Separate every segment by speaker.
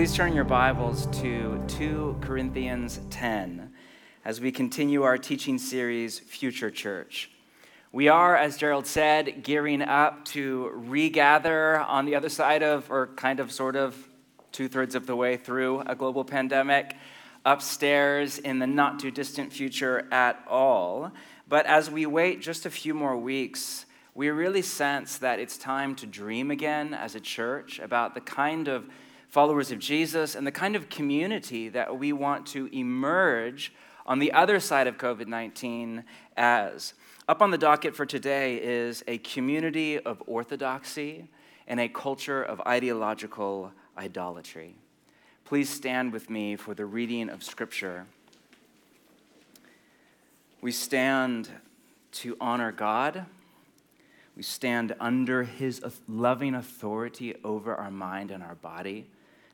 Speaker 1: please turn your Bibles to 2 Corinthians 10 as we continue our teaching series, Future Church. We are, as Gerald said, gearing up to regather on the other side of, or kind of sort of two thirds of the way through a global pandemic, upstairs in the not too distant future at all. But as we wait just a few more weeks, we really sense that it's time to dream again as a church about the kind of followers of Jesus and the kind of community that we want to emerge on the other side of COVID 19 as. Up on the docket for today is a community of orthodoxy and a culture of ideological idolatry. Please stand with me for the reading of Scripture. We stand to honor God. We stand under His uh, loving authority over our mind and our body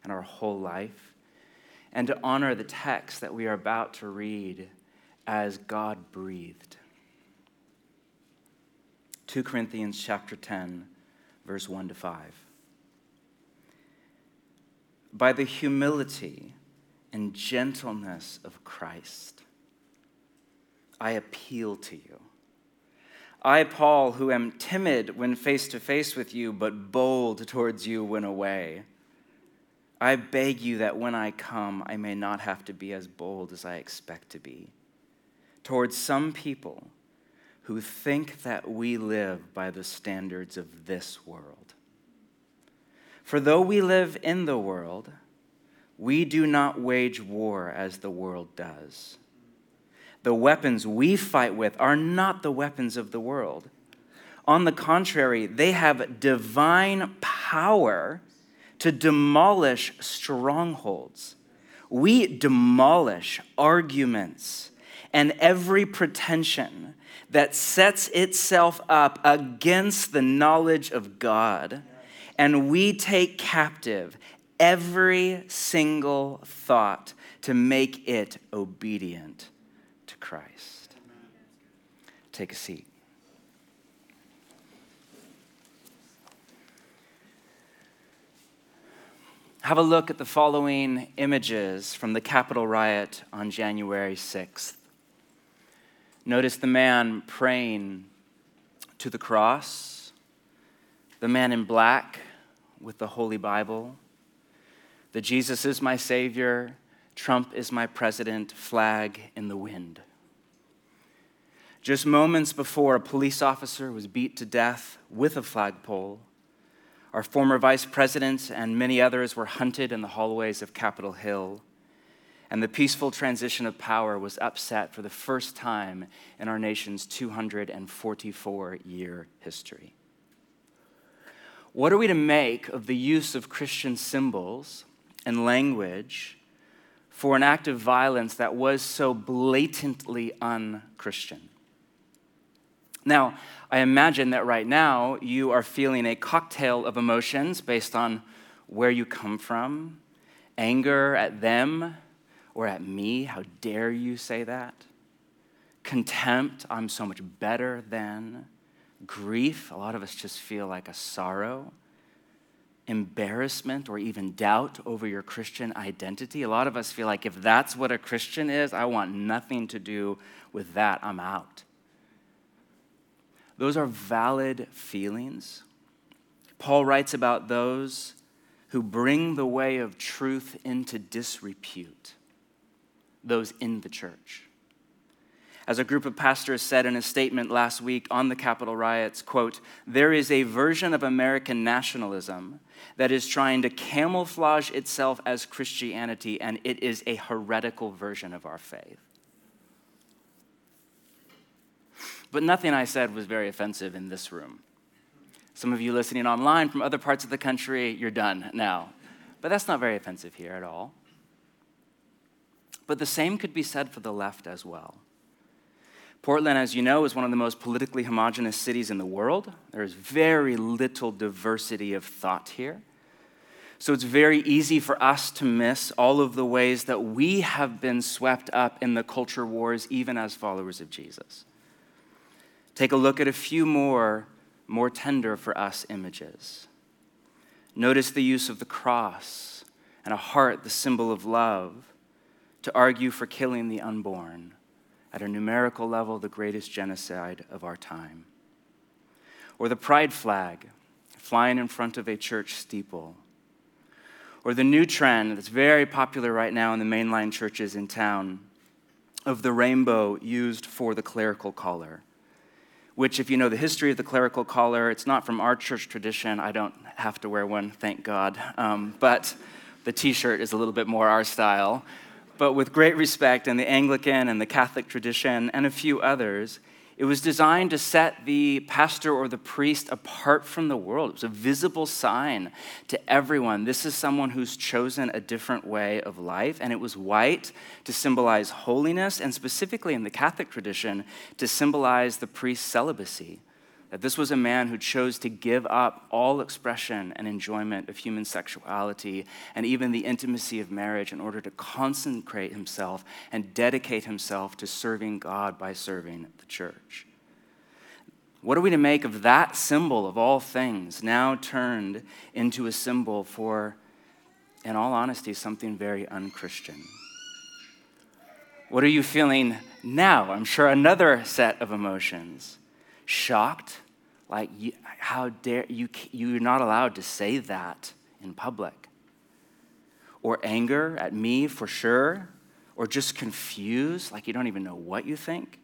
Speaker 1: and our whole life, and to honor the text that we are about to read as God breathed. 2 Corinthians chapter 10 verse 1 to 5. By the humility and gentleness of Christ, I appeal to you. I, Paul, who am timid when face to face with you, but bold towards you when away. I beg you that when I come, I may not have to be as bold as I expect to be. Towards some people who think that we live by the standards of this world. For though we live in the world, we do not wage war as the world does. The weapons we fight with are not the weapons of the world. On the contrary, they have divine power to demolish strongholds. We demolish arguments and every pretension that sets itself up against the knowledge of God. And we take captive every single thought to make it obedient to Christ. Take a seat. Have a look at the following images from the Capitol riot on January 6th. Notice the man praying to the cross, the man in black with the Holy Bible, the Jesus is my Savior, Trump is my president flag in the wind. Just moments before, a police officer was beat to death with a flagpole our former vice president and many others were hunted in the hallways of Capitol Hill. And the peaceful transition of power was upset for the first time in our nation's 244 year history. What are we to make of the use of Christian symbols and language for an act of violence that was so blatantly unchristian? Now, I imagine that right now you are feeling a cocktail of emotions based on where you come from anger at them or at me. How dare you say that? Contempt, I'm so much better than. Grief, a lot of us just feel like a sorrow. Embarrassment or even doubt over your Christian identity. A lot of us feel like if that's what a Christian is, I want nothing to do with that. I'm out. Those are valid feelings. Paul writes about those who bring the way of truth into disrepute, those in the church. As a group of pastors said in a statement last week on the Capitol riots, quote, there is a version of American nationalism that is trying to camouflage itself as Christianity, and it is a heretical version of our faith. But nothing I said was very offensive in this room. Some of you listening online from other parts of the country, you're done now. But that's not very offensive here at all. But the same could be said for the left as well. Portland, as you know, is one of the most politically homogenous cities in the world. There's very little diversity of thought here. So it's very easy for us to miss all of the ways that we have been swept up in the culture wars, even as followers of Jesus take a look at a few more, more tender for us images. Notice the use of the cross and a heart the symbol of love, to argue for killing the unborn, at a numerical level, the greatest genocide of our time. Or the pride flag flying in front of a church steeple. Or the new trend that's very popular right now in the mainline churches in town of the rainbow used for the clerical collar which, if you know the history of the clerical collar, it's not from our church tradition. I don't have to wear one, thank God. Um, but the t shirt is a little bit more our style. But with great respect in the Anglican and the Catholic tradition and a few others, it was designed to set the pastor or the priest apart from the world. It was a visible sign to everyone. This is someone who's chosen a different way of life. And it was white to symbolize holiness, and specifically in the Catholic tradition, to symbolize the priest's celibacy that this was a man who chose to give up all expression and enjoyment of human sexuality and even the intimacy of marriage in order to consecrate himself and dedicate himself to serving God by serving the church. What are we to make of that symbol of all things now turned into a symbol for, in all honesty, something very unchristian? What are you feeling now? I'm sure another set of emotions shocked, like, you, how dare you, you're not allowed to say that in public. Or anger at me for sure, or just confused, like you don't even know what you think.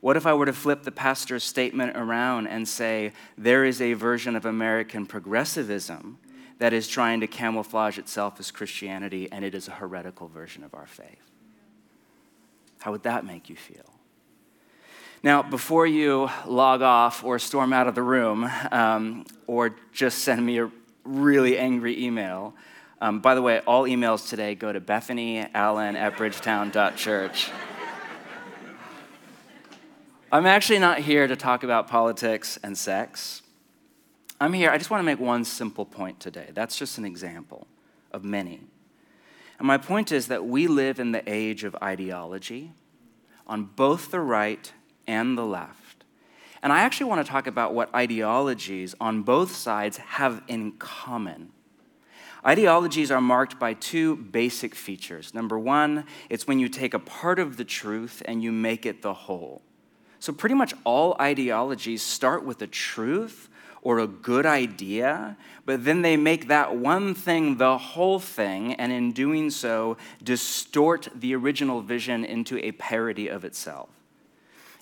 Speaker 1: What if I were to flip the pastor's statement around and say, there is a version of American progressivism that is trying to camouflage itself as Christianity, and it is a heretical version of our faith? How would that make you feel? Now, before you log off or storm out of the room um, or just send me a really angry email, um, by the way, all emails today go to Bethany Allen at bridgetown.church. I'm actually not here to talk about politics and sex. I'm here, I just want to make one simple point today. That's just an example of many. And my point is that we live in the age of ideology on both the right and the left. And I actually want to talk about what ideologies on both sides have in common. Ideologies are marked by two basic features. Number one, it's when you take a part of the truth and you make it the whole. So, pretty much all ideologies start with a truth or a good idea, but then they make that one thing the whole thing, and in doing so, distort the original vision into a parody of itself.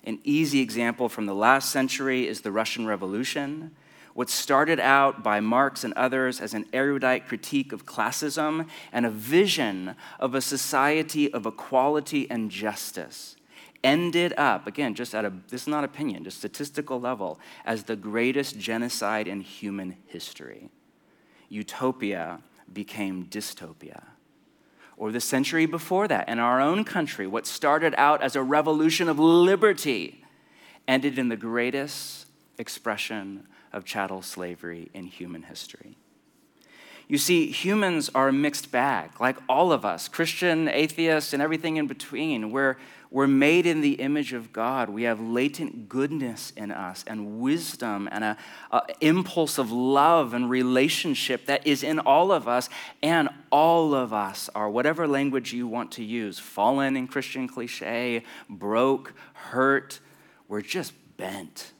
Speaker 1: An easy example from the last century is the Russian Revolution. What started out by Marx and others as an erudite critique of classism and a vision of a society of equality and justice ended up, again, just at a, this is not opinion, just statistical level, as the greatest genocide in human history. Utopia became dystopia or the century before that in our own country, what started out as a revolution of liberty ended in the greatest expression of chattel slavery in human history. You see, humans are a mixed bag, like all of us, Christian, atheists, and everything in between. We're, we're made in the image of God. We have latent goodness in us and wisdom and an impulse of love and relationship that is in all of us. And all of us are, whatever language you want to use, fallen in Christian cliche, broke, hurt, we're just bent.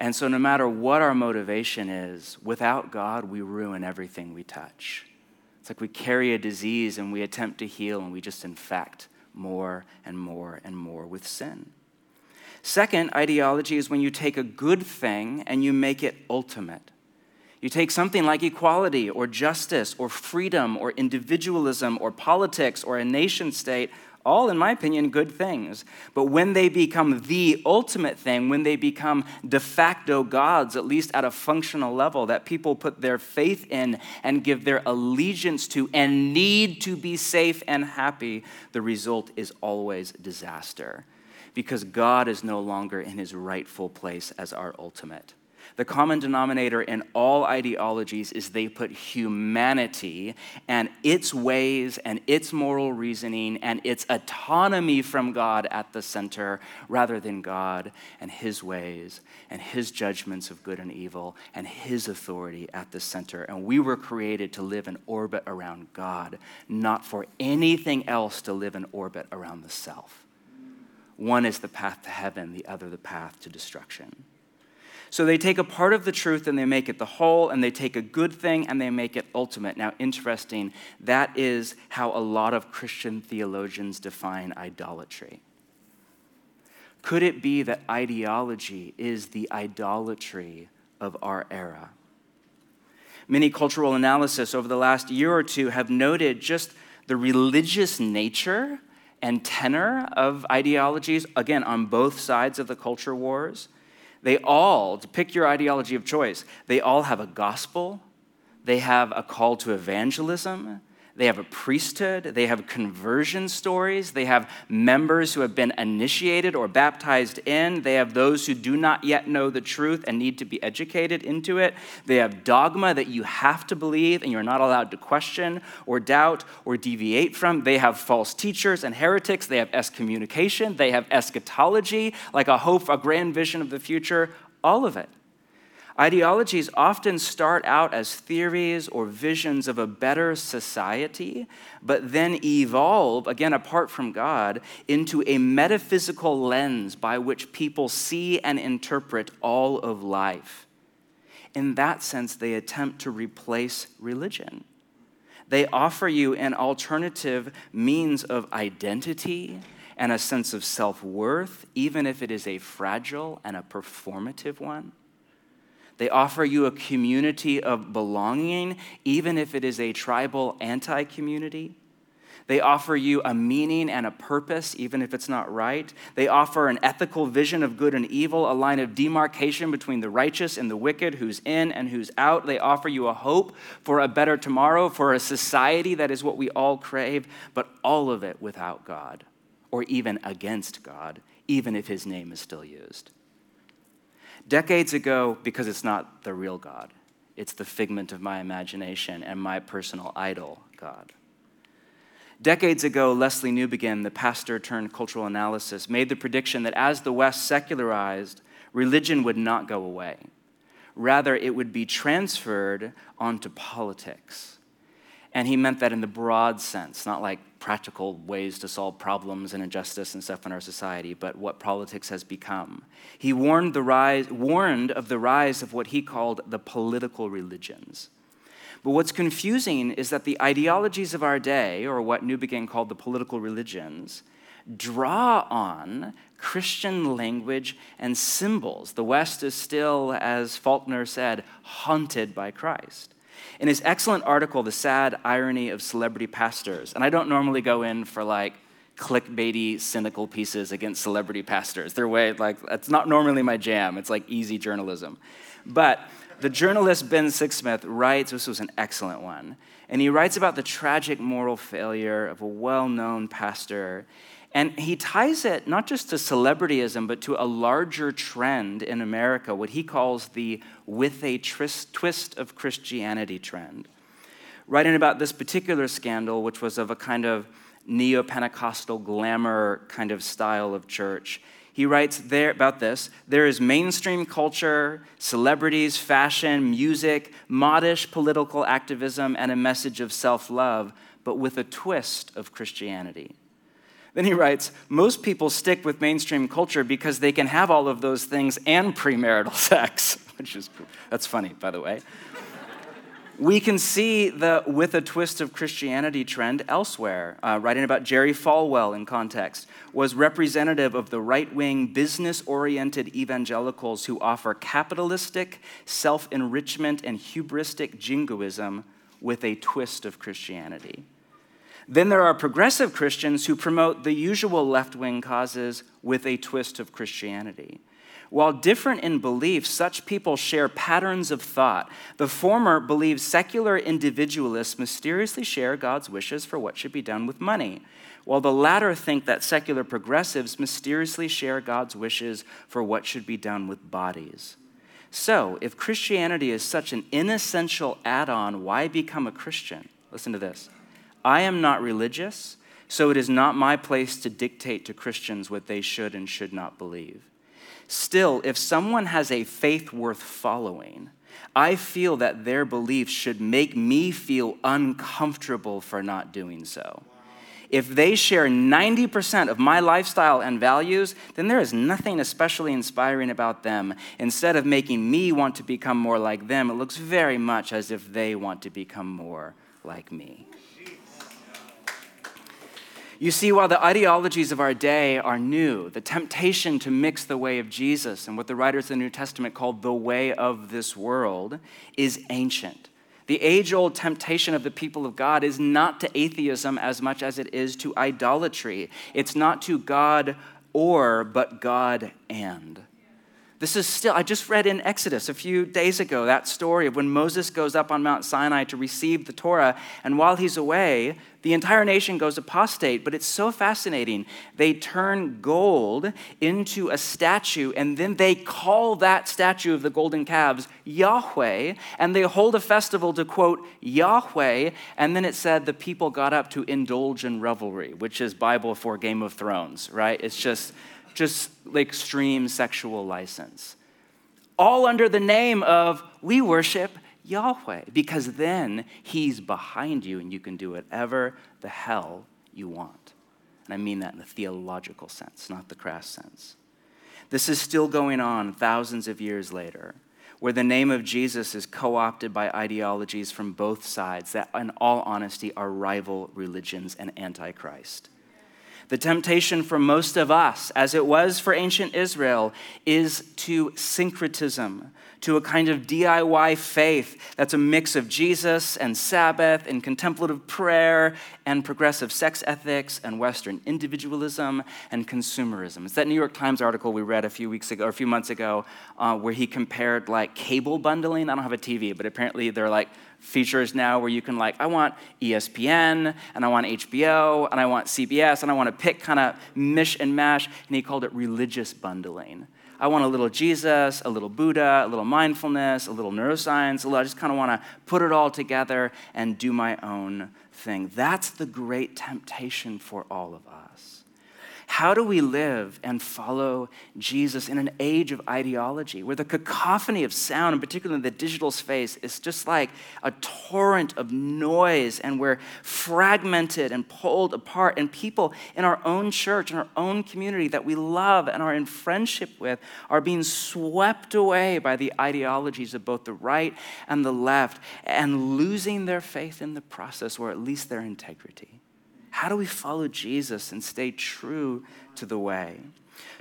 Speaker 1: And so, no matter what our motivation is, without God, we ruin everything we touch. It's like we carry a disease and we attempt to heal and we just infect more and more and more with sin. Second, ideology is when you take a good thing and you make it ultimate. You take something like equality or justice or freedom or individualism or politics or a nation state all, in my opinion, good things. But when they become the ultimate thing, when they become de facto gods, at least at a functional level, that people put their faith in and give their allegiance to and need to be safe and happy, the result is always disaster. Because God is no longer in his rightful place as our ultimate. The common denominator in all ideologies is they put humanity and its ways and its moral reasoning and its autonomy from God at the center rather than God and his ways and his judgments of good and evil and his authority at the center. And we were created to live in orbit around God, not for anything else to live in orbit around the self. One is the path to heaven, the other the path to destruction. So they take a part of the truth and they make it the whole, and they take a good thing and they make it ultimate. Now, interesting, that is how a lot of Christian theologians define idolatry. Could it be that ideology is the idolatry of our era? Many cultural analysis over the last year or two have noted just the religious nature and tenor of ideologies, again, on both sides of the culture wars. They all, to pick your ideology of choice, they all have a gospel, they have a call to evangelism, they have a priesthood, they have conversion stories, they have members who have been initiated or baptized in, they have those who do not yet know the truth and need to be educated into it. They have dogma that you have to believe and you're not allowed to question or doubt or deviate from. They have false teachers and heretics, they have excommunication, they have eschatology, like a hope, a grand vision of the future, all of it. Ideologies often start out as theories or visions of a better society, but then evolve, again, apart from God, into a metaphysical lens by which people see and interpret all of life. In that sense, they attempt to replace religion. They offer you an alternative means of identity and a sense of self worth, even if it is a fragile and a performative one. They offer you a community of belonging, even if it is a tribal anti community. They offer you a meaning and a purpose, even if it's not right. They offer an ethical vision of good and evil, a line of demarcation between the righteous and the wicked, who's in and who's out. They offer you a hope for a better tomorrow, for a society that is what we all crave, but all of it without God, or even against God, even if his name is still used. Decades ago, because it's not the real God, it's the figment of my imagination and my personal idol God. Decades ago, Lesslie Newbigin, the pastor turned cultural analysis, made the prediction that as the West secularized, religion would not go away. Rather, it would be transferred onto politics. And he meant that in the broad sense, not like practical ways to solve problems and injustice and stuff in our society, but what politics has become. He warned, the rise, warned of the rise of what he called the political religions. But what's confusing is that the ideologies of our day, or what Newbigin called the political religions, draw on Christian language and symbols. The West is still, as Faulkner said, haunted by Christ in his excellent article, The Sad Irony of Celebrity Pastors, and I don't normally go in for like clickbaity, cynical pieces against celebrity pastors. Their way, like, that's not normally my jam. It's like easy journalism. But the journalist Ben Sixsmith writes, this was an excellent one, and he writes about the tragic moral failure of a well known pastor and he ties it not just to celebrityism, but to a larger trend in America, what he calls the with a twist of Christianity trend. Writing about this particular scandal, which was of a kind of neo Pentecostal glamour kind of style of church, he writes there about this there is mainstream culture, celebrities, fashion, music, modish political activism, and a message of self love, but with a twist of Christianity. Then he writes, most people stick with mainstream culture because they can have all of those things and premarital sex, which is, that's funny, by the way. we can see the with a twist of Christianity trend elsewhere. Uh, writing about Jerry Falwell in context was representative of the right wing, business oriented evangelicals who offer capitalistic, self enrichment, and hubristic jingoism with a twist of Christianity. Then there are progressive Christians who promote the usual left wing causes with a twist of Christianity. While different in belief, such people share patterns of thought. The former believe secular individualists mysteriously share God's wishes for what should be done with money, while the latter think that secular progressives mysteriously share God's wishes for what should be done with bodies. So, if Christianity is such an inessential add on, why become a Christian? Listen to this. I am not religious, so it is not my place to dictate to Christians what they should and should not believe. Still, if someone has a faith worth following, I feel that their beliefs should make me feel uncomfortable for not doing so. If they share 90% of my lifestyle and values, then there is nothing especially inspiring about them. Instead of making me want to become more like them, it looks very much as if they want to become more like me. You see, while the ideologies of our day are new, the temptation to mix the way of Jesus and what the writers of the New Testament called the way of this world is ancient. The age old temptation of the people of God is not to atheism as much as it is to idolatry. It's not to God or, but God and. This is still, I just read in Exodus a few days ago that story of when Moses goes up on Mount Sinai to receive the Torah, and while he's away, the entire nation goes apostate, but it's so fascinating. They turn gold into a statue, and then they call that statue of the golden calves Yahweh, and they hold a festival to quote Yahweh, and then it said the people got up to indulge in revelry, which is Bible for Game of Thrones, right? It's just just like extreme sexual license. All under the name of we worship Yahweh, because then He's behind you and you can do whatever the hell you want. And I mean that in the theological sense, not the crass sense. This is still going on thousands of years later, where the name of Jesus is co opted by ideologies from both sides that, in all honesty, are rival religions and antichrist. The temptation for most of us, as it was for ancient Israel, is to syncretism, to a kind of DIY faith that's a mix of Jesus and Sabbath and contemplative prayer and progressive sex ethics and Western individualism and consumerism. It's that New York Times article we read a few weeks ago or a few months ago uh, where he compared like cable bundling. I don't have a TV, but apparently they're like features now where you can like i want espn and i want hbo and i want cbs and i want to pick kind of mish and mash and he called it religious bundling I want a little Jesus, a little Buddha, a little mindfulness, a little neuroscience. A little, I just kind of want to put it all together and do my own thing. That's the great temptation for all of us. How do we live and follow Jesus in an age of ideology where the cacophony of sound, and particularly the digital space, is just like a torrent of noise and we're fragmented and pulled apart? And people in our own church, in our own community that we love and are in friendship with are being swept away by the ideologies of both the right and the left and losing their faith in the process or at least their integrity. How do we follow Jesus and stay true to the way?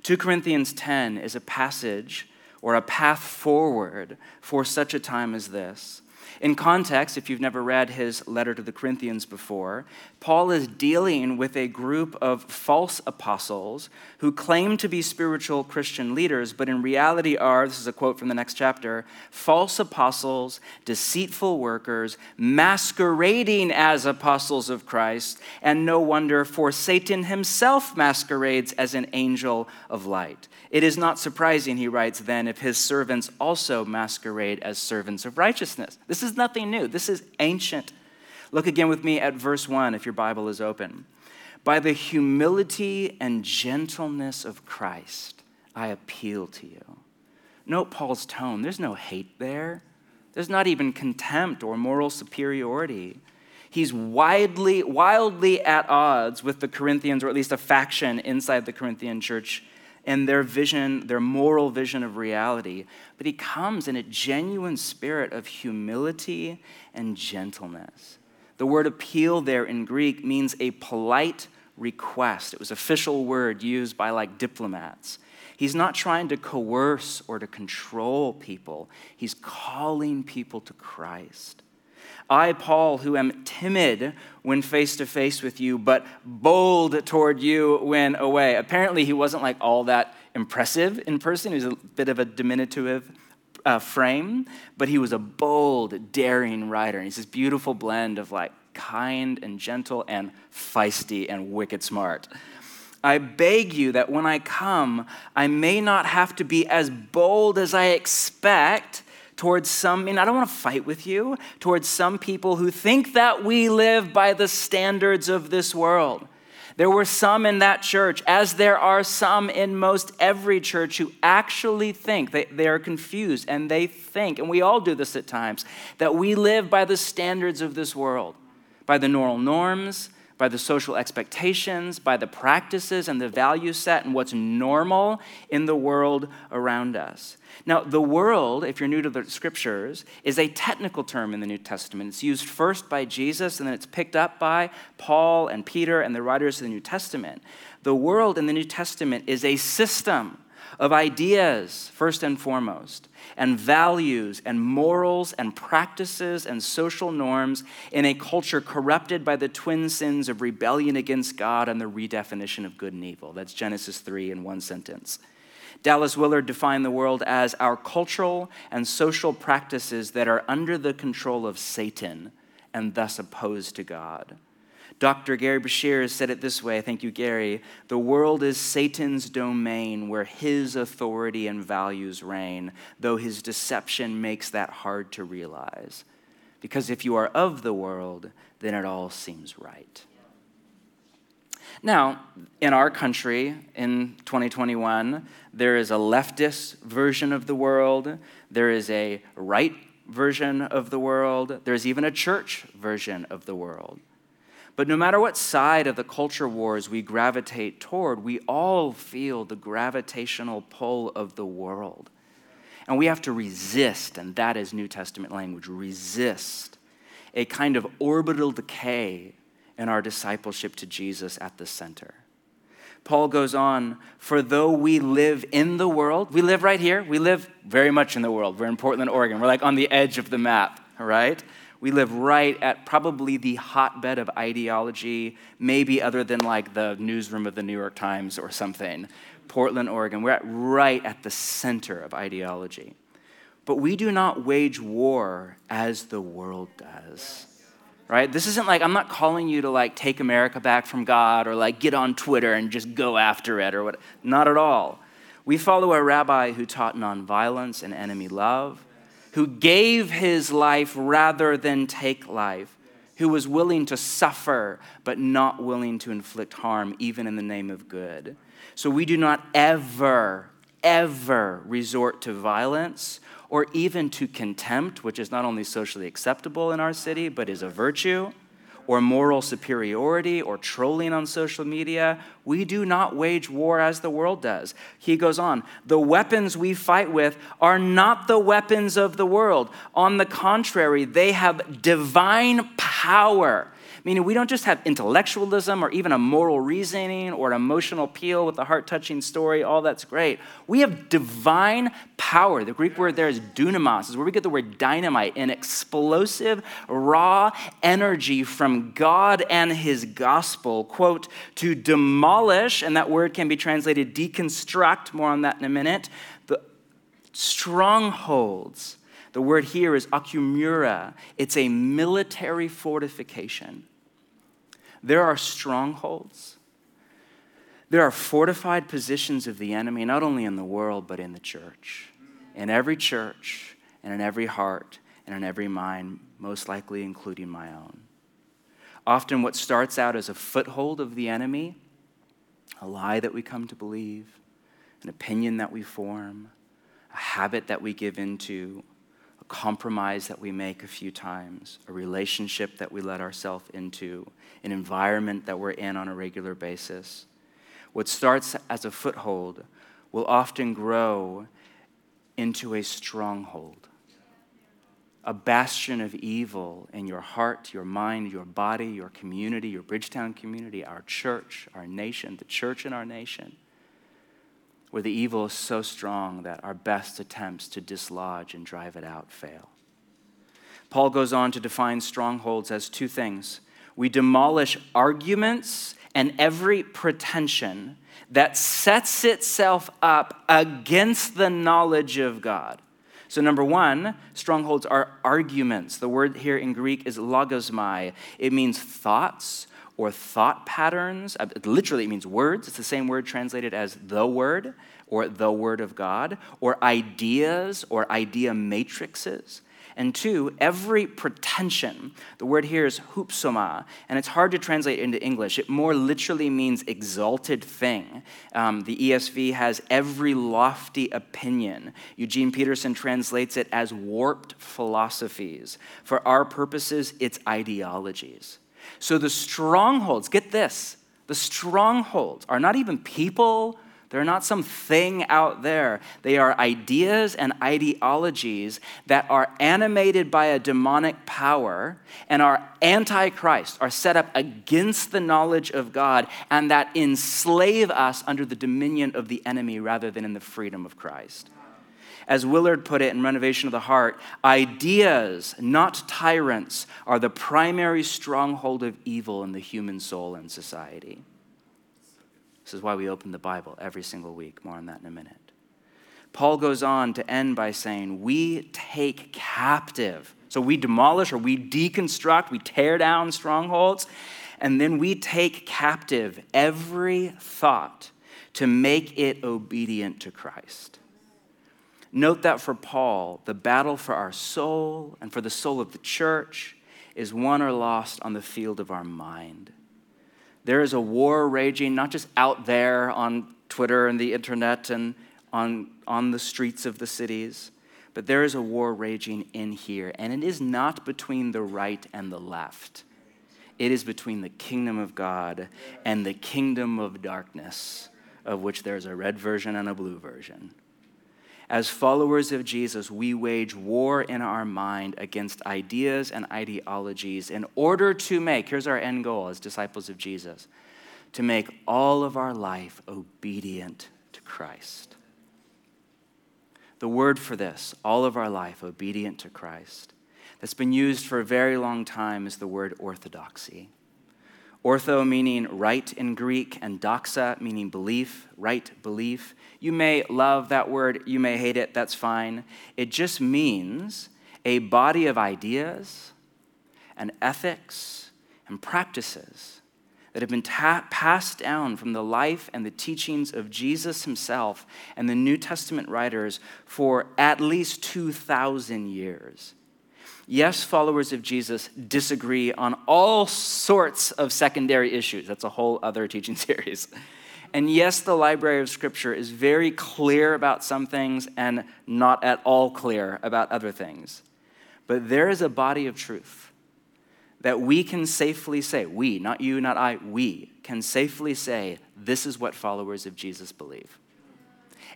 Speaker 1: 2 Corinthians 10 is a passage or a path forward for such a time as this. In context, if you've never read his letter to the Corinthians before, Paul is dealing with a group of false apostles who claim to be spiritual Christian leaders, but in reality are, this is a quote from the next chapter, false apostles, deceitful workers, masquerading as apostles of Christ, and no wonder, for Satan himself masquerades as an angel of light. It is not surprising, he writes then, if his servants also masquerade as servants of righteousness. This is nothing new, this is ancient. Look again with me at verse 1 if your Bible is open. By the humility and gentleness of Christ, I appeal to you. Note Paul's tone. There's no hate there. There's not even contempt or moral superiority. He's widely, wildly at odds with the Corinthians, or at least a faction inside the Corinthian church and their vision, their moral vision of reality, but he comes in a genuine spirit of humility and gentleness. The word appeal there in Greek means a polite request. It was official word used by like diplomats. He's not trying to coerce or to control people. He's calling people to Christ. I, Paul, who am timid when face to face with you, but bold toward you when away. Apparently, he wasn't like all that impressive in person. He was a bit of a diminutive uh, frame, but he was a bold, daring writer. And he's this beautiful blend of like kind and gentle and feisty and wicked smart. I beg you that when I come, I may not have to be as bold as I expect towards some, mean, I don't want to fight with you, towards some people who think that we live by the standards of this world. There were some in that church, as there are some in most every church, who actually think, they, they are confused, and they think, and we all do this at times, that we live by the standards of this world, by the moral norms, by the social expectations, by the practices and the value set and what's normal in the world around us. Now, the world, if you're new to the scriptures, is a technical term in the New Testament. It's used first by Jesus and then it's picked up by Paul and Peter and the writers of the New Testament. The world in the New Testament is a system of ideas, first and foremost, and values and morals and practices and social norms in a culture corrupted by the twin sins of rebellion against God and the redefinition of good and evil. That's Genesis 3 in one sentence. Dallas Willard defined the world as our cultural and social practices that are under the control of Satan and thus opposed to God. Dr. Gerry Breshears said it this way thank you, Gary. The world is Satan's domain where his authority and values reign, though his deception makes that hard to realize. Because if you are of the world, then it all seems right. Now, in our country in 2021, there is a leftist version of the world, there is a right version of the world, there's even a church version of the world. But no matter what side of the culture wars we gravitate toward, we all feel the gravitational pull of the world. And we have to resist, and that is New Testament language resist a kind of orbital decay in our discipleship to Jesus at the center. Paul goes on, for though we live in the world, we live right here, we live very much in the world. We're in Portland, Oregon. We're like on the edge of the map, right? We live right at probably the hotbed of ideology, maybe other than like the newsroom of the New York Times or something. Portland, Oregon. We're at, right at the center of ideology. But we do not wage war as the world does. Right? This isn't like, I'm not calling you to like take America back from God or like get on Twitter and just go after it or what. Not at all. We follow a rabbi who taught nonviolence and enemy love who gave his life rather than take life, who was willing to suffer but not willing to inflict harm, even in the name of good. So we do not ever, ever resort to violence or even to contempt, which is not only socially acceptable in our city, but is a virtue or moral superiority or trolling on social media. We do not wage war as the world does. He goes on, the weapons we fight with are not the weapons of the world. On the contrary, they have divine power Meaning, we don't just have intellectualism or even a moral reasoning or an emotional appeal with a heart touching story, all that's great. We have divine power. The Greek word there is dunamis, is where we get the word dynamite, an explosive, raw energy from God and his gospel. Quote, to demolish, and that word can be translated deconstruct, more on that in a minute, the strongholds. The word here is ochuroma. It's a military fortification. There are strongholds. There are fortified positions of the enemy, not only in the world, but in the church. In every church, and in every heart, and in every mind, most likely including my own. Often, what starts out as a foothold of the enemy, a lie that we come to believe, an opinion that we form, a habit that we give into, compromise that we make a few times, a relationship that we let ourselves into, an environment that we're in on a regular basis. What starts as a foothold will often grow into a stronghold, a bastion of evil in your heart, your mind, your body, your community, your Bridgetown community, our church, our nation, the church in our nation where the evil is so strong that our best attempts to dislodge and drive it out fail. Paul goes on to define strongholds as two things we demolish arguments and every pretension that sets itself up against the knowledge of God. So, number one, strongholds are arguments. The word here in Greek is logismos. It means thoughts or thought patterns. Uh, literally, it means words. It's the same word translated as the word or the word of God, or ideas or idea matrices. And two, every pretension. The word here is hupsoma, and it's hard to translate into English. It more literally means exalted thing. Um, the ESV has every lofty opinion. Eugene Peterson translates it as warped philosophies. For our purposes, it's ideologies. So the strongholds, get this, the strongholds are not even people they're not some thing out there. They are ideas and ideologies that are animated by a demonic power and are antichrist, are set up against the knowledge of God, and that enslave us under the dominion of the enemy rather than in the freedom of Christ. As Willard put it in Renovation of the Heart, ideas, not tyrants, are the primary stronghold of evil in the human soul and society. This is why we open the Bible every single week. More on that in a minute. Paul goes on to end by saying, We take captive. So we demolish or we deconstruct, we tear down strongholds, and then we take captive every thought to make it obedient to Christ. Note that for Paul, the battle for our soul and for the soul of the church is won or lost on the field of our mind. There is a war raging, not just out there on Twitter and the internet and on, on the streets of the cities, but there is a war raging in here. And it is not between the right and the left, it is between the kingdom of God and the kingdom of darkness, of which there's a red version and a blue version. As followers of Jesus, we wage war in our mind against ideas and ideologies in order to make, here's our end goal as disciples of Jesus, to make all of our life obedient to Christ. The word for this, all of our life obedient to Christ, that's been used for a very long time is the word orthodoxy. Ortho meaning right in Greek, and doxa meaning belief, right belief. You may love that word, you may hate it, that's fine. It just means a body of ideas and ethics and practices that have been ta- passed down from the life and the teachings of Jesus himself and the New Testament writers for at least 2,000 years. Yes, followers of Jesus disagree on all sorts of secondary issues. That's a whole other teaching series. And yes, the library of Scripture is very clear about some things and not at all clear about other things. But there is a body of truth that we can safely say, we, not you, not I, we can safely say, this is what followers of Jesus believe.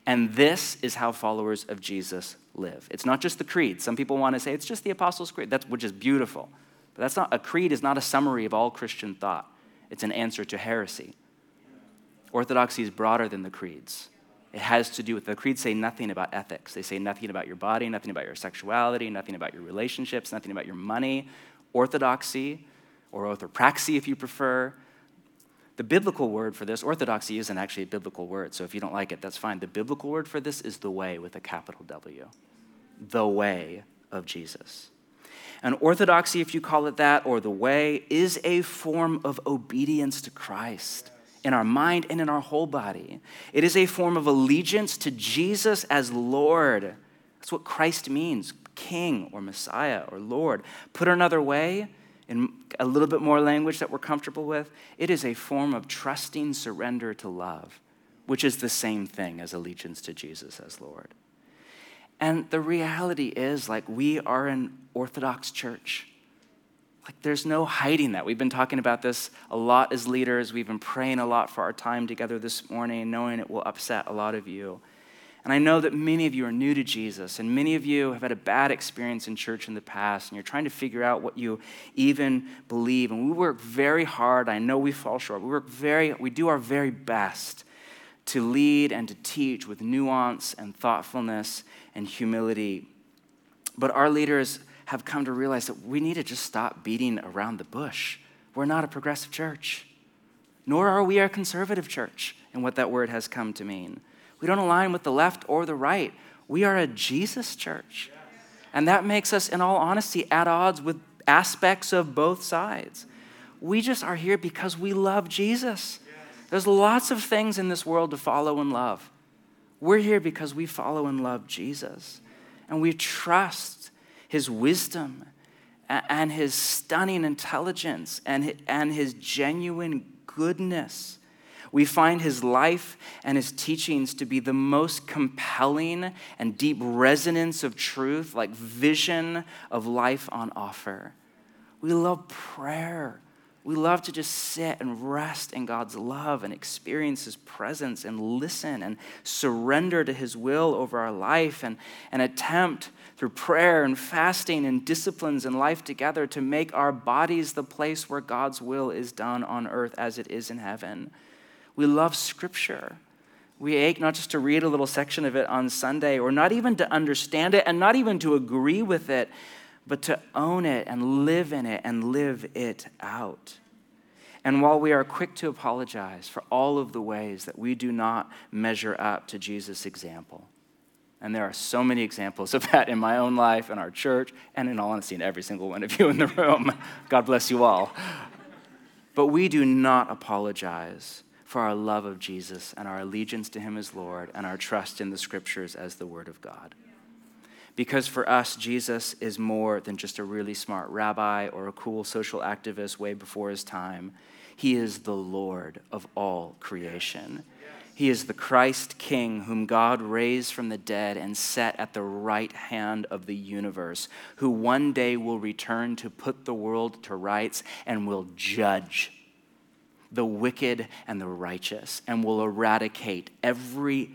Speaker 1: And this is how followers of Jesus live. It's not just the creed. Some people want to say it's just the Apostles' Creed, that's, which is beautiful. But that's not, a creed is not a summary of all Christian thought, it's an answer to heresy. Orthodoxy is broader than the creeds. It has to do with the creeds say nothing about ethics. They say nothing about your body, nothing about your sexuality, nothing about your relationships, nothing about your money. Orthodoxy, or orthopraxy if you prefer, the biblical word for this, orthodoxy isn't actually a biblical word, so if you don't like it, that's fine. The biblical word for this is the way with a capital W. The way of Jesus. And orthodoxy, if you call it that, or the way, is a form of obedience to Christ in our mind and in our whole body. It is a form of allegiance to Jesus as Lord. That's what Christ means King or Messiah or Lord. Put another way, in a little bit more language that we're comfortable with, it is a form of trusting surrender to love, which is the same thing as allegiance to Jesus as Lord. And the reality is, like, we are an Orthodox church. Like, there's no hiding that. We've been talking about this a lot as leaders. We've been praying a lot for our time together this morning, knowing it will upset a lot of you. And I know that many of you are new to Jesus, and many of you have had a bad experience in church in the past, and you're trying to figure out what you even believe. And we work very hard. I know we fall short. We work very, we do our very best to lead and to teach with nuance and thoughtfulness and humility. But our leaders have come to realize that we need to just stop beating around the bush. We're not a progressive church, nor are we a conservative church, and what that word has come to mean. We don't align with the left or the right. We are a Jesus church. And that makes us, in all honesty, at odds with aspects of both sides. we just are here because we love Jesus. There's lots of things in this world to follow and love. We're here because we follow and love Jesus. And we trust his wisdom and his stunning intelligence and his genuine goodness. We find his life and his teachings to be the most compelling and deep resonance of truth, like vision of life on offer. We love prayer. We love to just sit and rest in God's love and experience His presence and listen and surrender to His will over our life and, and attempt through prayer and fasting and disciplines and life together to make our bodies the place where God's will is done on earth as it is in heaven. We love Scripture. We ache not just to read a little section of it on Sunday or not even to understand it and not even to agree with it, but to own it and live in it and live it out. And while we are quick to apologize for all of the ways that we do not measure up to Jesus' example, and there are so many examples of that in my own life, in our church, and in all honesty, in every single one of you in the room. God bless you all. But we do not apologize for our love of Jesus and our allegiance to Him as Lord and our trust in the Scriptures as the Word of God. Because for us, Jesus is more than just a really smart rabbi or a cool social activist way before his time. He is the Lord of all creation. He is the Christ King whom God raised from the dead and set at the right hand of the universe, who one day will return to put the world to rights and will judge the wicked and the righteous and will eradicate every,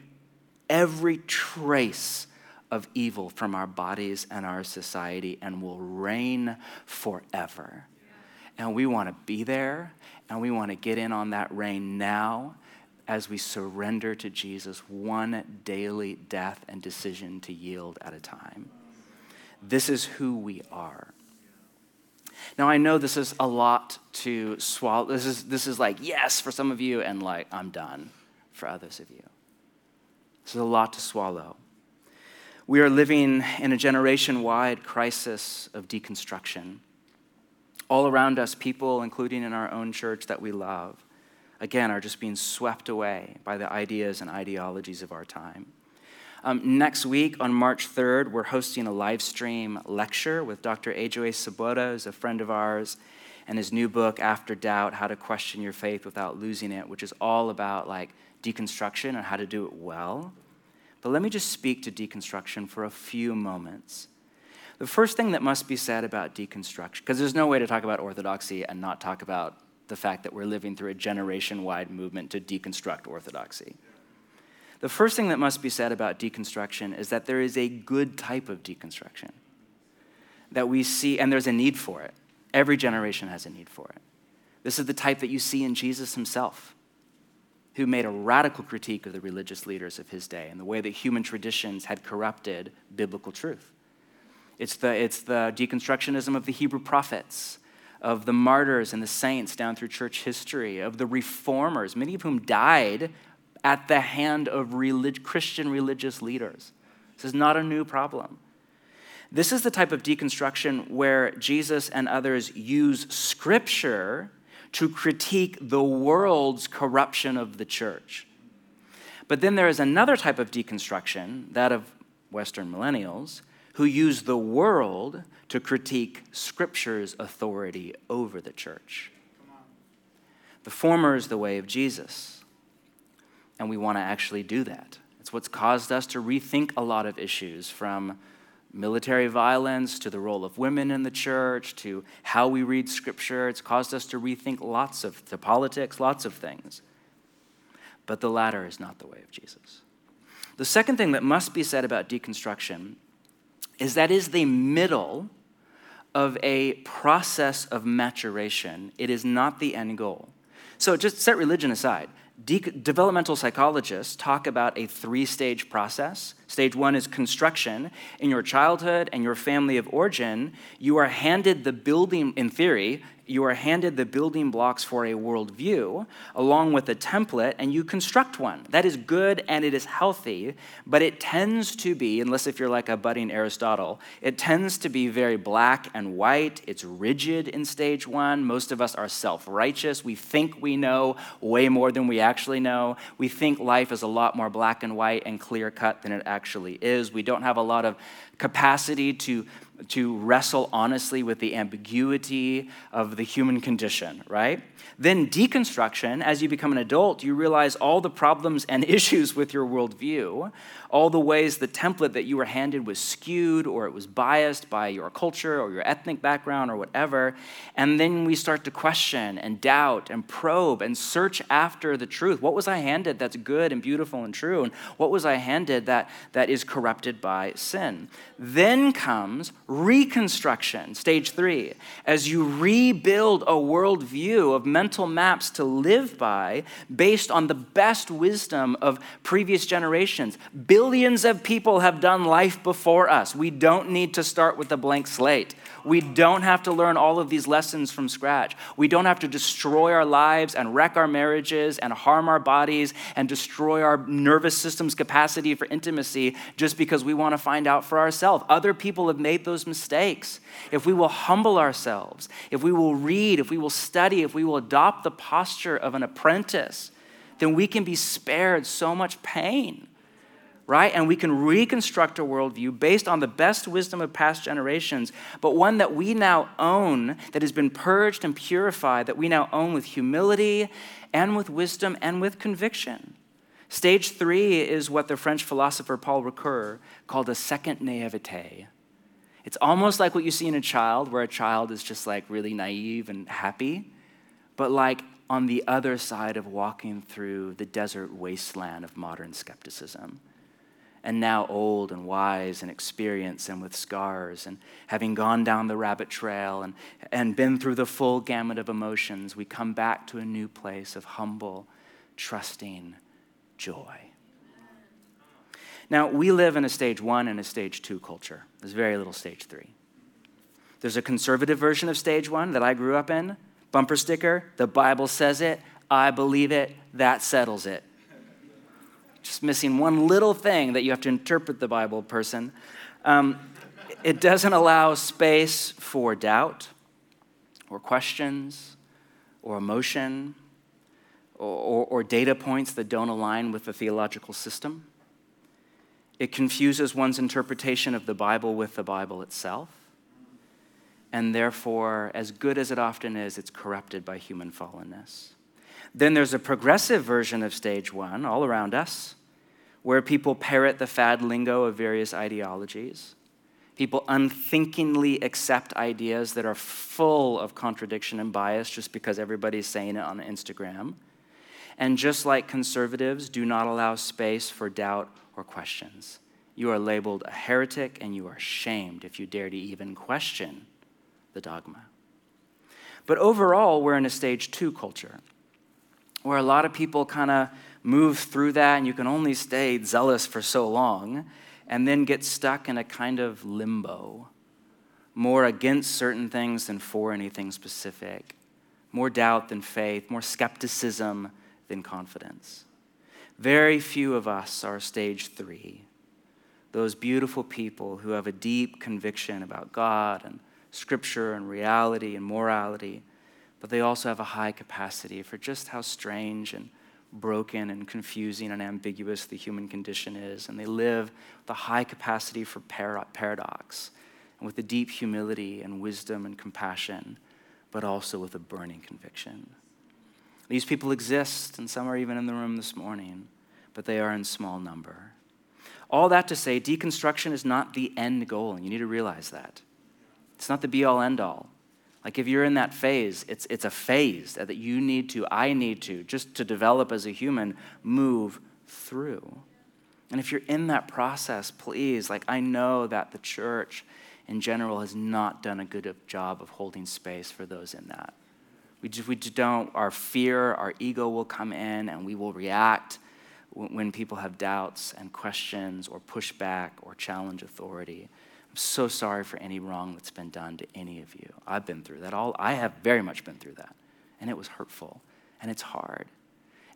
Speaker 1: every trace of evil from our bodies and our society and will reign forever. And we want to be there and we want to get in on that reign now as we surrender to Jesus one daily death and decision to yield at a time. This is who we are. Now I know this is a lot to swallow. This is this is like yes for some of you and like I'm done for others of you. This is a lot to swallow. We are living in a generation wide crisis of deconstruction. All around us, people, including in our own church that we love, again, are just being swept away by the ideas and ideologies of our time. Um, next week, on March 3rd, we're hosting a live stream lecture with Dr. A.J. Swoboda, who's a friend of ours, and his new book, After Doubt How to Question Your Faith Without Losing It, which is all about like deconstruction and how to do it well. But let me just speak to deconstruction for a few moments. The first thing that must be said about deconstruction, because there's no way to talk about orthodoxy and not talk about the fact that we're living through a generation wide movement to deconstruct orthodoxy. The first thing that must be said about deconstruction is that there is a good type of deconstruction that we see, and there's a need for it. Every generation has a need for it. This is the type that you see in Jesus himself who made a radical critique of the religious leaders of his day and the way that human traditions had corrupted biblical truth. It's the, it's the deconstructionism of the Hebrew prophets, of the martyrs and the saints down through church history, of the reformers, many of whom died at the hand of relig- Christian religious leaders. This is not a new problem. This is the type of deconstruction where Jesus and others use scripture to critique the world's corruption of the church. But then there is another type of deconstruction, that of Western millennials, who use the world to critique Scripture's authority over the church. The former is the way of Jesus, and we want to actually do that. It's what's caused us to rethink a lot of issues from military violence to the role of women in the church to how we read scripture. It's caused us to rethink lots of to politics, lots of things. But the latter is not the way of Jesus. The second thing that must be said about deconstruction is that is the middle of a process of maturation. It is not the end goal. So just set religion aside. De- developmental psychologists talk about a three stage process Stage one is construction. In your childhood and your family of origin, you are handed the building, in theory, you are handed the building blocks for a worldview along with a template, and you construct one. That is good and it is healthy, but it tends to be, unless if you're like a budding Aristotle, it tends to be very black and white. It's rigid in stage one. Most of us are self righteous. We think we know way more than we actually know. We think life is a lot more black and white and clear cut than it actually is. We don't have a lot of capacity to to wrestle honestly with the ambiguity of the human condition, right? Then, deconstruction, as you become an adult, you realize all the problems and issues with your worldview, all the ways the template that you were handed was skewed or it was biased by your culture or your ethnic background or whatever. And then we start to question and doubt and probe and search after the truth. What was I handed that's good and beautiful and true? And what was I handed that, that is corrupted by sin? Then comes reconstruction, stage three, as you rebuild a worldview of mental maps to live by based on the best wisdom of previous generations. Billions of people have done life before us. We don't need to start with a blank slate. We don't have to learn all of these lessons from scratch. We don't have to destroy our lives and wreck our marriages and harm our bodies and destroy our nervous system's capacity for intimacy just because we want to find out for ourselves. Other people have made those mistakes. If we will humble ourselves, if we will read, if we will study, if we will adopt the posture of an apprentice, then we can be spared so much pain right? And we can reconstruct a worldview based on the best wisdom of past generations, but one that we now own, that has been purged and purified, that we now own with humility and with wisdom and with conviction. Stage three is what the French philosopher Paul Ricoeur called a second naivete. It's almost like what you see in a child, where a child is just like really naive and happy, but like on the other side of walking through the desert wasteland of modern skepticism and now old and wise and experienced and with scars, and having gone down the rabbit trail and, and been through the full gamut of emotions, we come back to a new place of humble, trusting joy. Now, we live in a stage one and a stage two culture. There's very little stage three. There's a conservative version of stage one that I grew up in bumper sticker, the Bible says it, I believe it, that settles it just missing one little thing that you have to interpret the Bible, person. Um, it doesn't allow space for doubt or questions or emotion or, or, or, data points that don't align with the theological system. It confuses one's interpretation of the Bible with the Bible itself. And therefore, as good as it often is, it's corrupted by human fallenness. Then there's a progressive version of stage one all around us, where people parrot the fad lingo of various ideologies. People unthinkingly accept ideas that are full of contradiction and bias just because everybody's saying it on Instagram. And just like conservatives do not allow space for doubt or questions, you are labeled a heretic and you are shamed if you dare to even question the dogma. But overall, we're in a stage two culture where a lot of people kind of move through that, and you can only stay zealous for so long, and then get stuck in a kind of limbo, more against certain things than for anything specific, more doubt than faith, more skepticism than confidence. Very few of us are stage three, those beautiful people who have a deep conviction about God and scripture and reality and morality, but they also have a high capacity for just how strange and broken and confusing and ambiguous the human condition is. And they live with a high capacity for paradox and with a deep humility and wisdom and compassion, but also with a burning conviction. These people exist, and some are even in the room this morning, but they are in small number. All that to say, deconstruction is not the end goal, and you need to realize that. It's not the be all end all. Like if you're in that phase, it's, it's a phase that you need to, I need to, just to develop as a human, move through. And if you're in that process, please, like I know that the church in general has not done a good job of holding space for those in that. We just, we just don't, our fear, our ego will come in and we will react when people have doubts and questions or push back or challenge authority. So sorry for any wrong that's been done to any of you. I've been through that. All I have very much been through that. And it was hurtful and it's hard.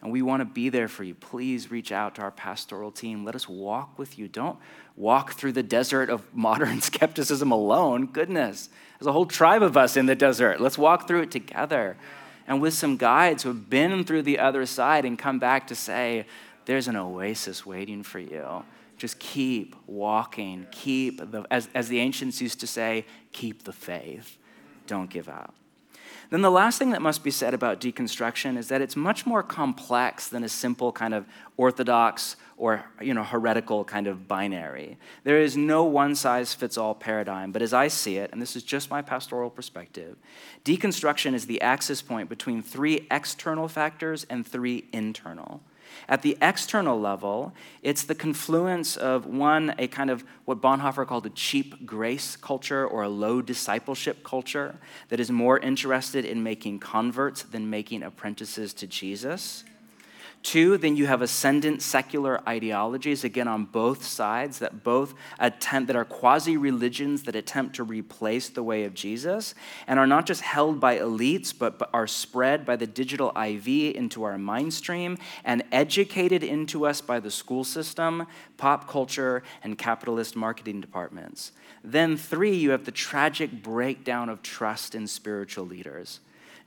Speaker 1: And we want to be there for you. Please reach out to our pastoral team. Let us walk with you. Don't walk through the desert of modern skepticism alone. Goodness, there's a whole tribe of us in the desert. Let's walk through it together. And with some guides who have been through the other side and come back to say, there's an oasis waiting for you. Just keep walking. Keep the, as, as the ancients used to say, keep the faith. Don't give up. Then the last thing that must be said about deconstruction is that it's much more complex than a simple kind of orthodox or you know heretical kind of binary. There is no one size fits all paradigm, but as I see it, and this is just my pastoral perspective, deconstruction is the axis point between three external factors and three internal. At the external level, it's the confluence of one, a kind of what Bonhoeffer called a cheap grace culture or a low discipleship culture that is more interested in making converts than making apprentices to Jesus. Two, then you have ascendant secular ideologies, again on both sides, that both attempt, that are quasi religions that attempt to replace the way of Jesus and are not just held by elites, but, are spread by the digital IV into our mind stream and educated into us by the school system, pop culture, and capitalist marketing departments. Then, three, you have the tragic breakdown of trust in spiritual leaders.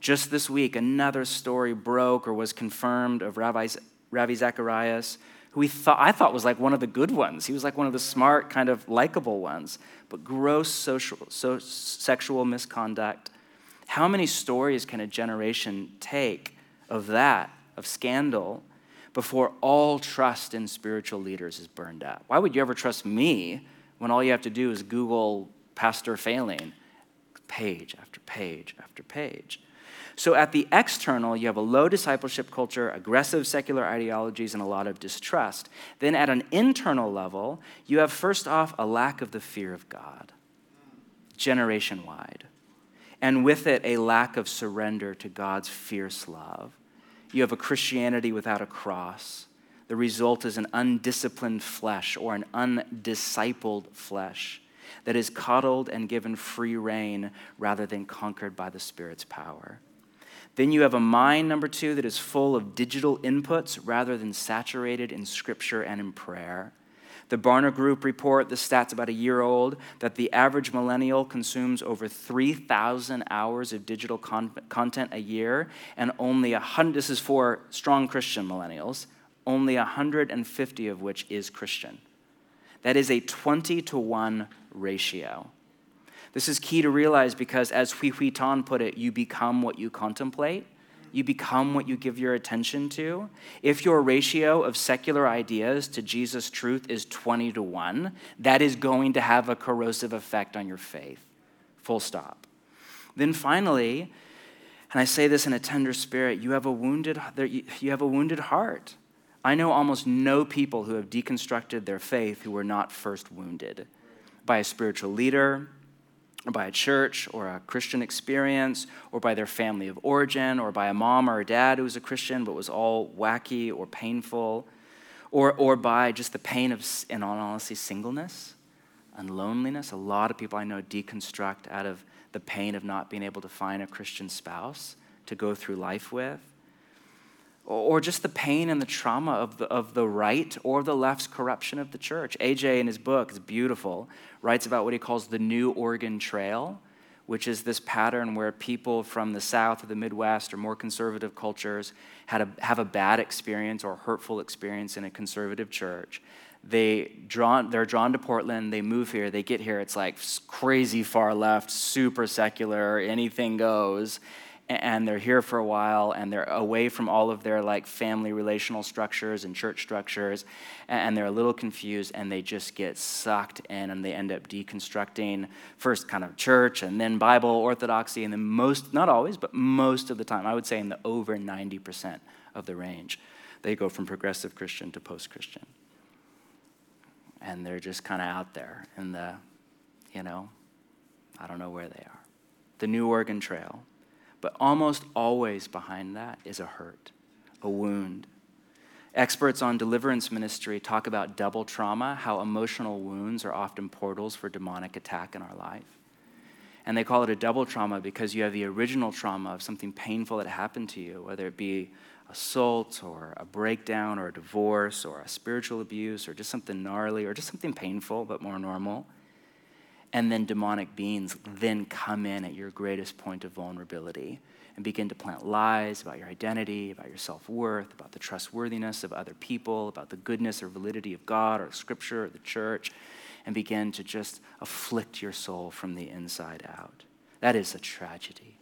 Speaker 1: Just this week, another story broke or was confirmed of Rabbi, Ravi Zacharias, who we thought, I thought was like one of the good ones. He was like one of the smart, kind of likable ones, but gross social, so, sexual misconduct. How many stories can a generation take of that, of scandal, before all trust in spiritual leaders is burned out? Why would you ever trust me when all you have to do is Google pastor failing? Page after page after page. So at the external, you have a low discipleship culture, aggressive secular ideologies, and a lot of distrust. Then at an internal level, you have first off a lack of the fear of God, generation wide. And with it, a lack of surrender to God's fierce love. You have a Christianity without a cross. The result is an undisciplined flesh or an undiscipled flesh that is coddled and given free rein rather than conquered by the Spirit's power. Then you have a mind, number two, that is full of digital inputs rather than saturated in scripture and in prayer. The Barna Group report, the stats about a year old, that the average millennial consumes over 3,000 hours of digital con- content a year, and only a hundred, this is for strong Christian millennials, only 150 of which is Christian. That is a 20 to 1 ratio. This is key to realize because, as Hui Hui Tan put it, you become what you contemplate. You become what you give your attention to. If your ratio of secular ideas to Jesus' truth is 20 to 1, that is going to have a corrosive effect on your faith. Full stop. Then finally, and I say this in a tender spirit, you have a wounded, you have a wounded heart. I know almost no people who have deconstructed their faith who were not first wounded by a spiritual leader, by a church or a Christian experience or by their family of origin or by a mom or a dad who was a Christian but was all wacky or painful or, or by just the pain of, in all honesty, singleness and loneliness. A lot of people I know deconstruct out of the pain of not being able to find a Christian spouse to go through life with or just the pain and the trauma of the, of the right or the left's corruption of the church. AJ, in his book, is beautiful, writes about what he calls the New Oregon Trail, which is this pattern where people from the South or the Midwest or more conservative cultures had a, have a bad experience or hurtful experience in a conservative church. They drawn, they're drawn to Portland, they move here, they get here, it's like crazy far left, super secular, anything goes and they're here for a while and they're away from all of their like family relational structures and church structures and they're a little confused and they just get sucked in and they end up deconstructing first kind of church and then bible orthodoxy and then most not always but most of the time i would say in the over 90% of the range they go from progressive christian to post-christian. And they're just kind of out there in the you know i don't know where they are. The new oregon trail but almost always behind that is a hurt, a wound. Experts on deliverance ministry talk about double trauma, how emotional wounds are often portals for demonic attack in our life. And they call it a double trauma because you have the original trauma of something painful that happened to you, whether it be assault or a breakdown or a divorce or a spiritual abuse or just something gnarly or just something painful but more normal. And then demonic beings then come in at your greatest point of vulnerability and begin to plant lies about your identity, about your self worth, about the trustworthiness of other people, about the goodness or validity of God or Scripture or the church, and begin to just afflict your soul from the inside out. That is a tragedy.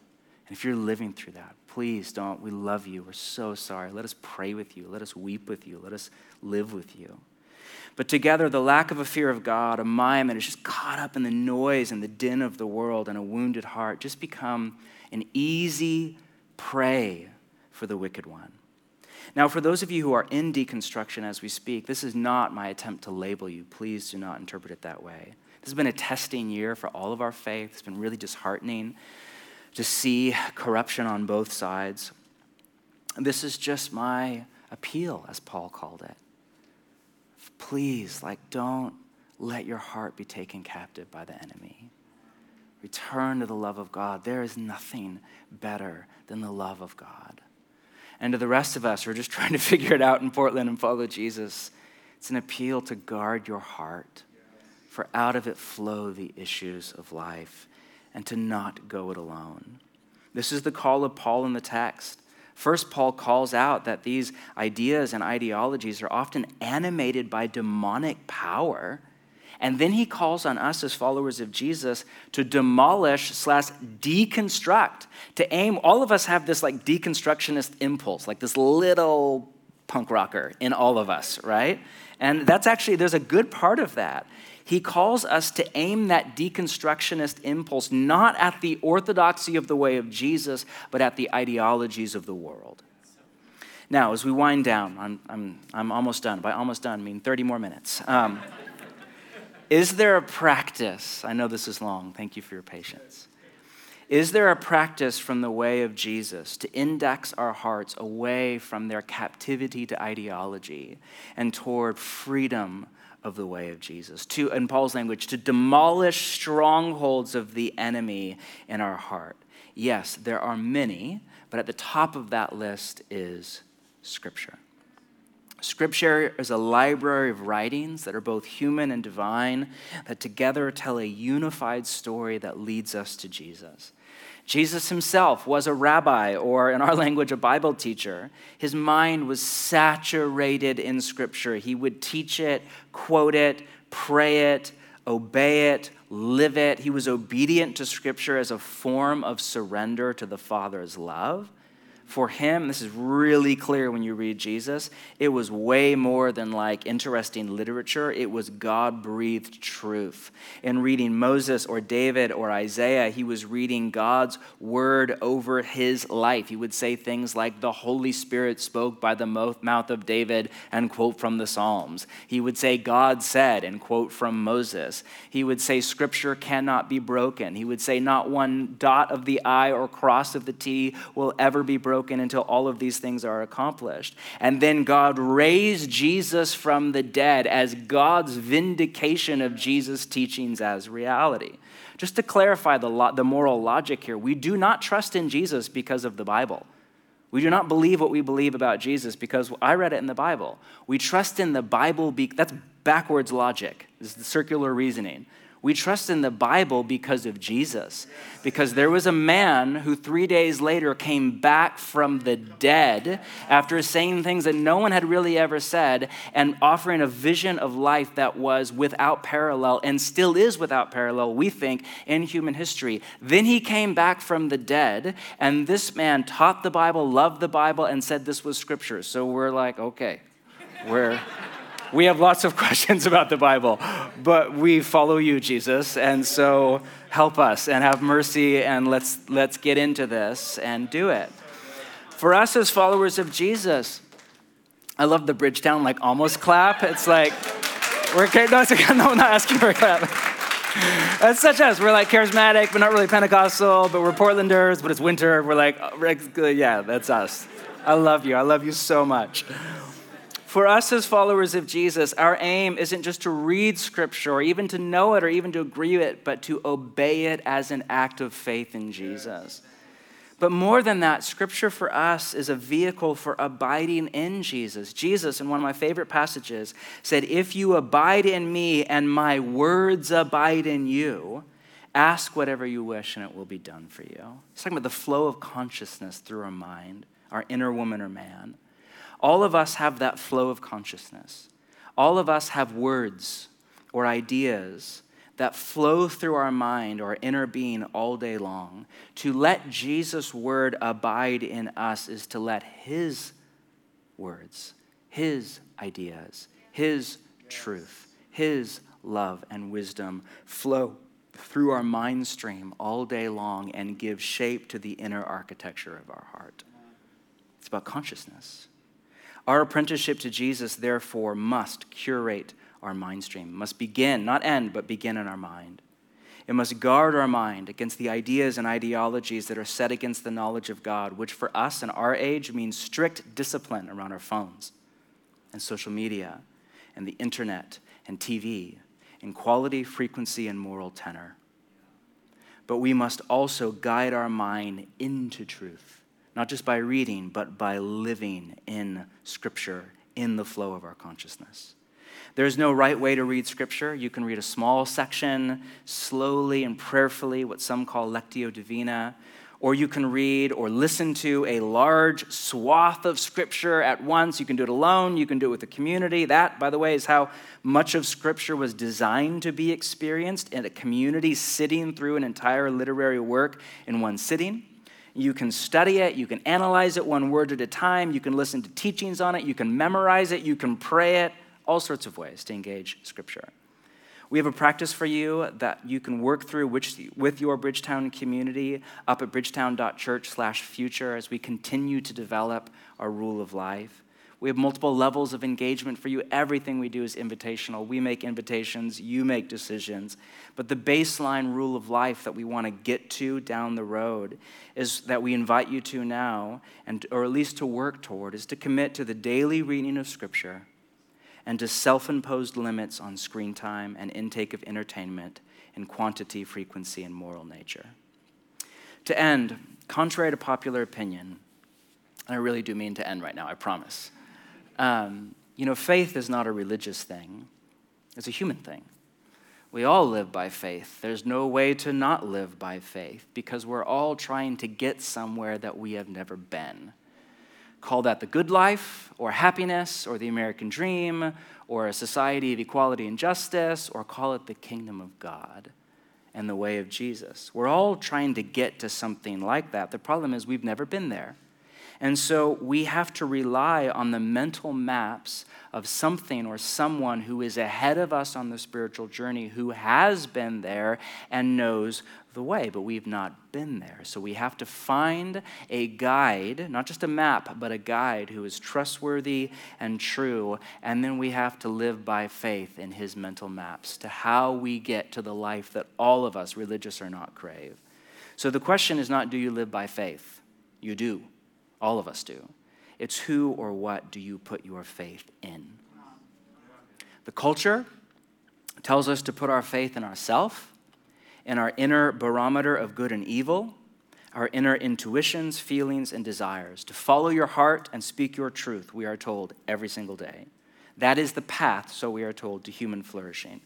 Speaker 1: And if you're living through that, please don't. We love you. We're so sorry. Let us pray with you. Let us weep with you. Let us live with you. But together, the lack of a fear of God, a mind that is just caught up in the noise and the din of the world, and a wounded heart just become an easy prey for the wicked one. Now, for those of you who are in deconstruction as we speak, this is not my attempt to label you. Please do not interpret it that way. This has been a testing year for all of our faith. It's been really disheartening to see corruption on both sides. This is just my appeal, as Paul called it. Please, like, don't let your heart be taken captive by the enemy. Return to the love of God. There is nothing better than the love of God. And to the rest of us who are just trying to figure it out in Portland and follow Jesus, it's an appeal to guard your heart, for out of it flow the issues of life, and to not go it alone. This is the call of Paul in the text. First, Paul calls out that these ideas and ideologies are often animated by demonic power and then he calls on us as followers of Jesus to demolish slash deconstruct, to aim. All of us have this like deconstructionist impulse, like this little punk rocker in all of us, right? And that's actually, there's a good part of that. He calls us to aim that deconstructionist impulse not at the orthodoxy of the way of Jesus, but at the ideologies of the world. Now, as we wind down, I'm, I'm, I'm almost done. By almost done, I mean 30 more minutes. Um, is there a practice? I know this is long. Thank you for your patience. Is there a practice from the way of Jesus to index our hearts away from their captivity to ideology and toward freedom of the way of Jesus? To, in Paul's language, to demolish strongholds of the enemy in our heart. Yes, there are many, but at the top of that list is Scripture. Scripture is a library of writings that are both human and divine, that together tell a unified story that leads us to Jesus. Jesus himself was a rabbi, or in our language, a Bible teacher. His mind was saturated in Scripture. He would teach it, quote it, pray it, obey it, live it. He was obedient to Scripture as a form of surrender to the Father's love for him, this is really clear when you read Jesus, it was way more than like interesting literature. It was God breathed truth. In reading Moses or David or Isaiah, he was reading God's word over his life. He would say things like, The Holy Spirit spoke by the mouth of David, and quote from the Psalms. He would say, God said, and quote from Moses. He would say, Scripture cannot be broken. He would say, Not one dot of the I or cross of the T will ever be broken broken until all of these things are accomplished. And then God raised Jesus from the dead as God's vindication of Jesus' teachings as reality. Just to clarify the, lo- the moral logic here, we do not trust in Jesus because of the Bible. We do not believe what we believe about Jesus because I read it in the Bible. We trust in the Bible, be- that's backwards logic, this is the circular reasoning. We trust in the Bible because of Jesus. Because there was a man who three days later came back from the dead after saying things that no one had really ever said and offering a vision of life that was without parallel and still is without parallel, we think, in human history. Then he came back from the dead, and this man taught the Bible, loved the Bible, and said this was scripture. So we're like, okay, we're we have lots of questions about the Bible, but we follow you, Jesus. And so help us and have mercy and let's, let's get into this and do it. For us as followers of Jesus, I love the Bridgetown like almost clap. It's like, we're, no, no, I'm not asking for a clap. That's such us. We're like charismatic, but not really Pentecostal, but we're Portlanders, but it's winter. We're like, uh, yeah, that's us. I love you. I love you so much. For us as followers of Jesus, our aim isn't just to read Scripture or even to know it or even to agree with it, but to obey it as an act of faith in Jesus. But more than that, Scripture for us is a vehicle for abiding in Jesus. Jesus, in one of my favorite passages, said, If you abide in me and my words abide in you, ask whatever you wish and it will be done for you. He's talking about the flow of consciousness through our mind, our inner woman or man. All of us have that flow of consciousness. All of us have words or ideas that flow through our mind or inner being all day long. To let Jesus' word abide in us is to let his words, his ideas, his truth, his love and wisdom flow through our mind stream all day long and give shape to the inner architecture of our heart. It's about consciousness. Our apprenticeship to Jesus, therefore, must curate our mind stream, must begin, not end, but begin in our mind. It must guard our mind against the ideas and ideologies that are set against the knowledge of God, which for us in our age means strict discipline around our phones and social media and the internet and TV in quality, frequency, and moral tenor. But we must also guide our mind into truth not just by reading, but by living in Scripture, in the flow of our consciousness. There's no right way to read Scripture. You can read a small section slowly and prayerfully, what some call Lectio Divina, or you can read or listen to a large swath of Scripture at once. You can do it alone, you can do it with a community. That, by the way, is how much of Scripture was designed to be experienced in a community sitting through an entire literary work in one sitting. You can study it, you can analyze it one word at a time, you can listen to teachings on it, you can memorize it, you can pray it, all sorts of ways to engage Scripture. We have a practice for you that you can work through with your Bridgetown community up at bridgetown.church/future as we continue to develop our rule of life. We have multiple levels of engagement for you. Everything we do is invitational. We make invitations, you make decisions. But the baseline rule of life that we want to get to down the road is that we invite you to now, and, or at least to work toward, is to commit to the daily reading of Scripture and to self imposed limits on screen time and intake of entertainment in quantity, frequency, and moral nature. To end, contrary to popular opinion, and I really do mean to end right now, I promise. Um, you know, faith is not a religious thing, it's a human thing. We all live by faith. There's no way to not live by faith because we're all trying to get somewhere that we have never been. Call that the good life, or happiness, or the American dream, or a society of equality and justice, or call it the kingdom of God and the way of Jesus. We're all trying to get to something like that. The problem is we've never been there. And so we have to rely on the mental maps of something or someone who is ahead of us on the spiritual journey, who has been there and knows the way, but we've not been there. So we have to find a guide, not just a map, but a guide who is trustworthy and true. And then we have to live by faith in his mental maps to how we get to the life that all of us, religious or not, crave. So the question is not do you live by faith? You do. All of us do. It's who or what do you put your faith in? The culture tells us to put our faith in ourselves, in our inner barometer of good and evil, our inner intuitions, feelings, and desires. To follow your heart and speak your truth, we are told every single day. That is the path, so we are told, to human flourishing.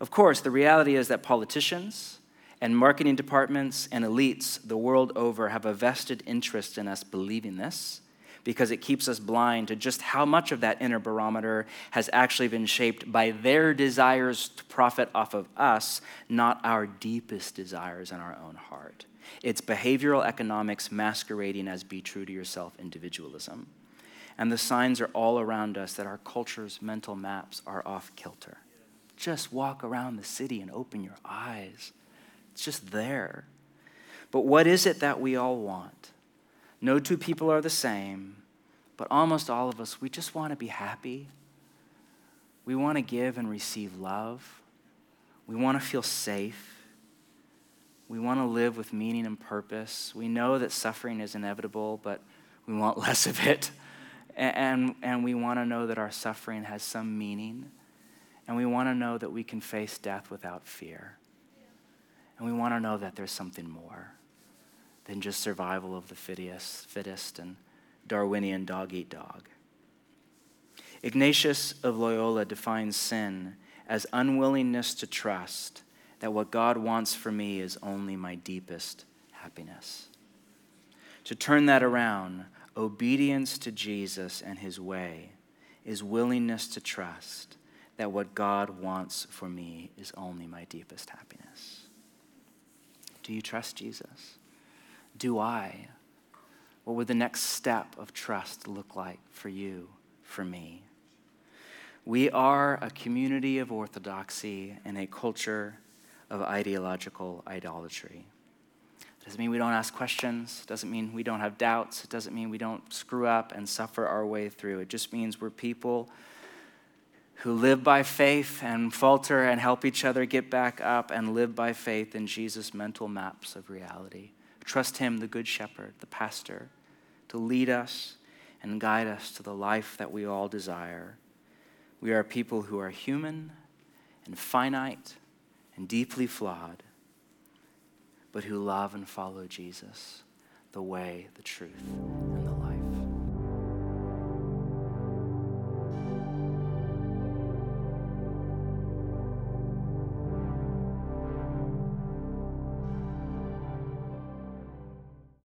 Speaker 1: Of course, the reality is that politicians, and marketing departments and elites the world over have a vested interest in us believing this because it keeps us blind to just how much of that inner barometer has actually been shaped by their desires to profit off of us, not our deepest desires in our own heart. It's behavioral economics masquerading as be true to yourself individualism. And the signs are all around us that our culture's mental maps are off kilter. Just walk around the city and open your eyes. It's just there. But what is it that we all want? No two people are the same, but almost all of us, we just want to be happy. We want to give and receive love. We want to feel safe. We want to live with meaning and purpose. We know that suffering is inevitable, but we want less of it. And, and we want to know that our suffering has some meaning. And we want to know that we can face death without fear. And we want to know that there's something more than just survival of the fittest, and Darwinian dog eat dog. Ignatius of Loyola defines sin as unwillingness to trust that what God wants for me is only my deepest happiness. To turn that around, obedience to Jesus and his way is willingness to trust that what God wants for me is only my deepest happiness. Do you trust Jesus? Do I? What would the next step of trust look like for you, for me? We are a community of orthodoxy and a culture of ideological idolatry. It doesn't mean we don't ask questions. It doesn't mean we don't have doubts. It doesn't mean we don't screw up and suffer our way through. It just means we're people who live by faith and falter and help each other get back up and live by faith in Jesus' mental maps of reality. Trust Him, the Good Shepherd, the pastor, to lead us and guide us to the life that we all desire. We are people who are human and finite and deeply flawed, but who love and follow Jesus, the way, the truth,